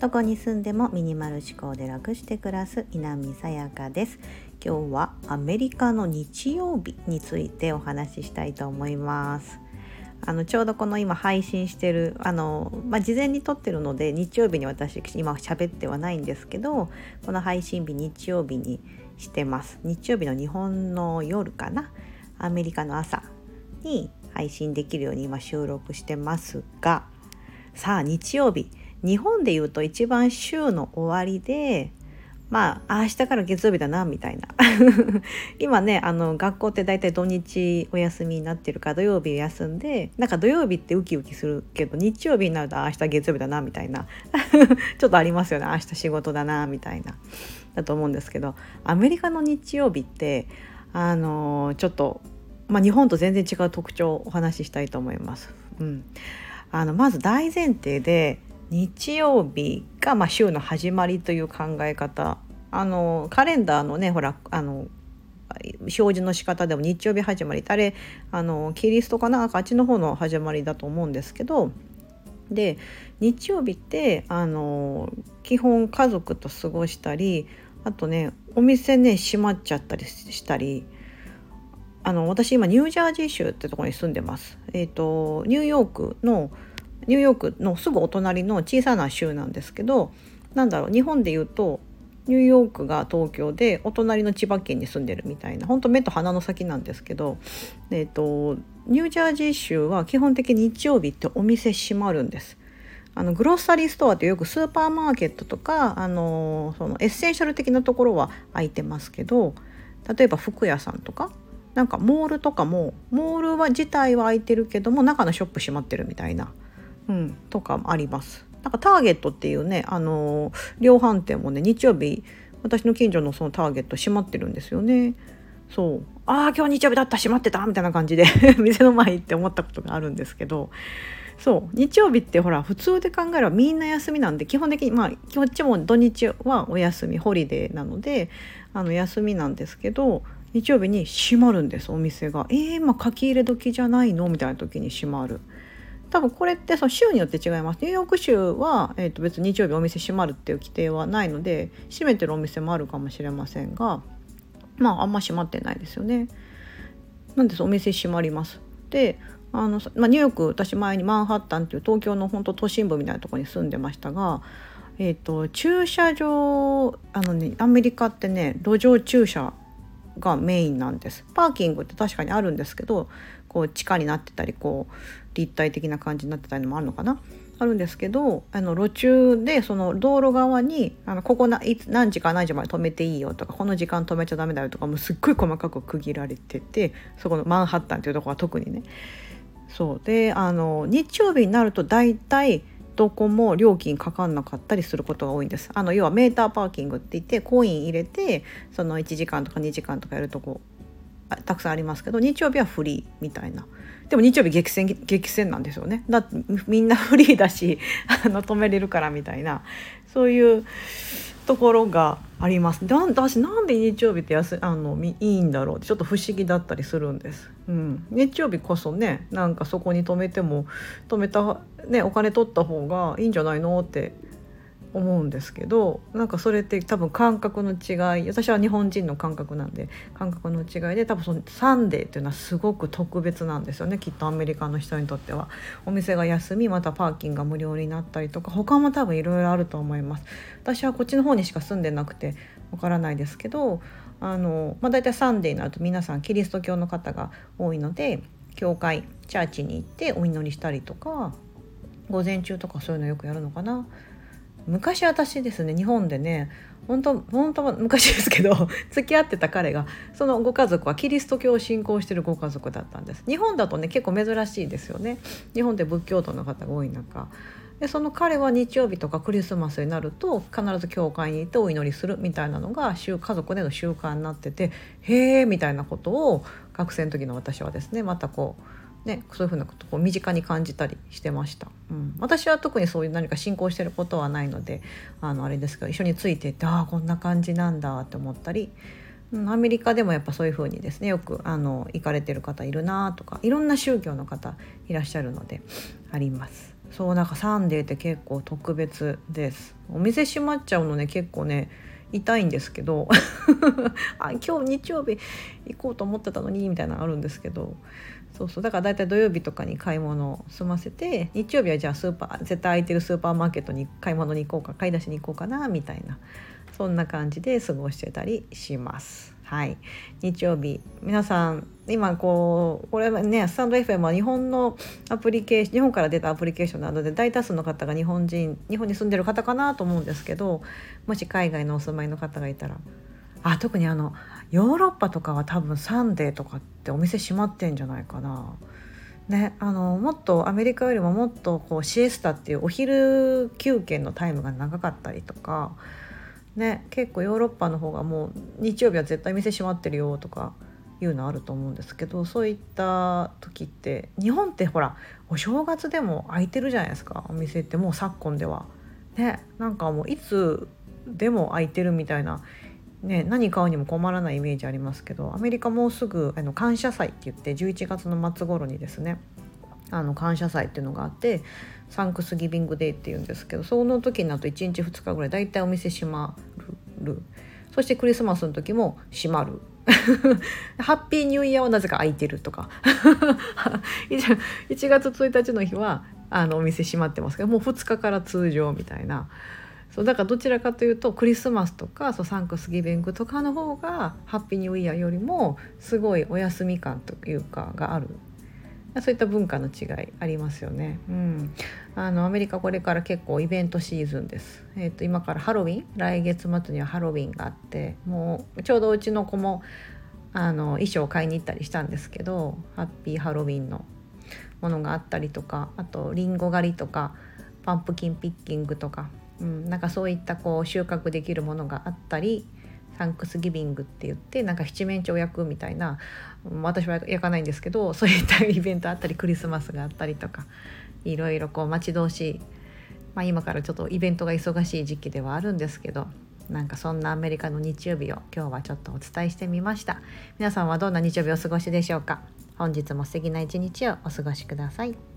どこに住んでもミニマル思考で楽して暮らす稲見さやかです。今日はアメリカの日曜日についてお話ししたいと思います。あのちょうどこの今配信してるあの、まあ、事前に撮ってるので日曜日に私今喋ってはないんですけどこの配信日日曜日にしてます。日曜日の日本の夜かな？アメリカの朝に配信できるように今収録してますがさあ日曜日日本でいうと一番週の終わりでまあ明日から月曜日だなみたいな。今ねあの学校って大体土日お休みになってるから土曜日休んでなんか土曜日ってウキウキするけど日曜日になると明日月曜日だなみたいな。ちょっとありますよね。明日仕事だなみたいな。だと思うんですけどアメリカの日曜日ってあのちょっと、まあ、日本と全然違う特徴をお話ししたいと思います。うん、あのまず大前提で日曜日がまあ週の始まりという考え方。あのカレンダーのねほらあの表示の仕方でも日曜日始まりあれあのキリストかな？あっちの方の始まりだと思うんですけど。で日曜日ってあの基本家族と過ごしたりあとねお店ね閉まっちゃったりしたりあの私今ニュージャージー州ってとこに住んでます。えーとニューヨークのニューヨークのすぐお隣の小さな州なんですけどなんだろう日本で言うとニューヨークが東京でお隣の千葉県に住んでるみたいな本当目と鼻の先なんですけど、えーと、ニュージャージー州は基本的に日曜日ってお店閉まるんです。あの grocery store ってよくスーパーマーケットとかあのその essential 的なところは空いてますけど例えば服屋さんとかなんかモールとかもモールは自体は空いてるけども中のショップ閉まってるみたいなうん、とかもあります。なんかターゲットっていうね、あのー、量販店もね日曜日私の近所のそのターゲット閉まってるんですよね。そうああ今日日曜日だった閉まってたみたいな感じで 店の前行って思ったことがあるんですけどそう日曜日ってほら普通で考えればみんな休みなんで基本的にまあこっちも土日はお休みホリデーなのであの休みなんですけど日曜日に閉まるんですお店が。えー、今書き入れ時じゃないの？みたいな時に閉まる。多分これってその州によって違いますニューヨーク州は、えー、と別に日曜日お店閉まるっていう規定はないので閉めてるお店もあるかもしれませんがまああんま閉まってないですよね。なんですお店閉まります。であの、まあ、ニューヨーク私前にマンハッタンっていう東京の本当都心部みたいなとこに住んでましたが、えーと、駐車場あのねアメリカってね路上駐車がメインなんです。パーキングって確かにあるんですけどこう地下になってたりこう立体的な感じになってたりのもあるのかな？あるんですけどあの路中でその道路側にあのここないつ何時から何時まで止めていいよとかこの時間止めちゃダメだよとかもうすっごい細かく区切られててそこのマンハッタンっていうとこは特にね。そう。であの日曜日になると大体どこも料金かかんなかったりすることが多いんです。あの要はメーターパーキングって言ってコイン入れてその1時間とか2時間とかやるとこたくさんありますけど日曜日はフリーみたいな。でも日曜日激戦激戦なんですよね。だってみんな フリーだしあの止めれるからみたいな。そういうところがあります。で私なんで日曜日って安あのいいんだろうってちょっと不思議だったりするんです、うん、日曜日こそねなんかそこに止めても止めた、ね、お金取った方がいいんじゃないのって思うんですけどなんかそれって多分感覚の違い私は日本人の感覚なんで感覚の違いで多分その Sunday っていうのはすごく特別なんですよね。きっとアメリカの人にとっては。お店が休みまたパーキングが無料になったりとか他も多分いろいろあると思います。私はこっちの方にしか住んでなくてわからないですけどあの、まあ、大体 Sunday になると皆さんキリスト教の方が多いので教会チャーチに行ってお祈りしたりとか午前中とかそういうのよくやるのかな。昔私ですね日本でね本当本当は昔ですけど 付き合ってた彼がそのご家族はキリスト教を信仰してるご家族だったんです。日本だとね結構珍しいですよね。日本で仏教徒の方が多い中。でその彼は日曜日とかクリスマスになると必ず教会に行ってお祈りするみたいなのが家族での習慣になっててへえみたいなことを学生の時の私はですねまたこうね、そういうふうなことを身近に感じたりしてました、うん、私は特にそういう何か信仰してることはないのであのあれですけど一緒についていってああこんな感じなんだって思ったりうんアメリカでもやっぱそういう風にですねよくあの行かれてる方いるなとかいろんな宗教の方いらっしゃるのであります。そうなんかサンデーって結構特別です。お店閉まっちゃうのね結構ね痛いんですけど あ今日日曜日行こうと思ってたのにみたいなのあるんですけどそうそうだから大体土曜日とかに買い物を済ませて日曜日はじゃあスーパー絶対空いてるスーパーマーケットに買い物に行こうか買い出しに行こうかなみたいなそんな感じで過ごしてたりします。はい、日曜日皆さん今こうこれねスタンド FM は日本のアプリケーション日本から出たアプリケーションなどで大多数の方が日本人日本に住んでる方かなと思うんですけどもし海外のお住まいの方がいたらあ特にあのヨーロッパとかは多分サンデーとかってお店閉まってんじゃないかな。ね、あのもっとアメリカよりももっとこうシエスタっていうお昼休憩のタイムが長かったりとかね結構ヨーロッパの方がもう日曜日は絶対店閉まってるよとかいうのあると思うんですけどそういった時って日本ってほらお正月でも空いてるじゃないですかお店ってもう昨今では。ねなんかもういつでも空いてるみたいな、ね、何買うにも困らないイメージありますけどアメリカもうすぐあの感謝祭って言って11月の末頃にですねあの感謝祭っていうのがあってサンクスギビングデーっていうんですけどその時になると1日2日ぐらい大体お店閉まる。そしてクリスマスの時も閉まる。ハッピーニューイヤーはなぜか空いてるとか。1月1日の日はあのお店閉まってますけどもう2日から通常みたいな。そうだからどちらかというとクリスマスとかそうサンクスギビングとかの方がハッピーニューイヤーよりもすごいお休み感というかがある。そういった文化の違いありますよね。うん、あのアメリカこれから結構イベントシーズンです。えっ、ー、と今からハロウィン？来月末にはハロウィンがあってもうちょうどうちの子もあの衣装を買いに行ったりしたんですけどハッピーハロウィンのものがあったりとかあとりんご狩りとかパンプキンピッキングとか、うん、なんかそういったこう収穫できるものがあったりサンクスギビングって言ってなんか七面鳥焼くみたいな私は焼かないんですけど そういったイベントあったりクリスマスがあったりとかいろいろこう待ち遠しい、まあ、今からちょっとイベントが忙しい時期ではあるんですけどなんかそんなアメリカの日曜日を今日はちょっとお伝えしてみました。皆さんはどんな日曜日をお過ごしでしょうか？本日も素敵な一日をお過ごしください。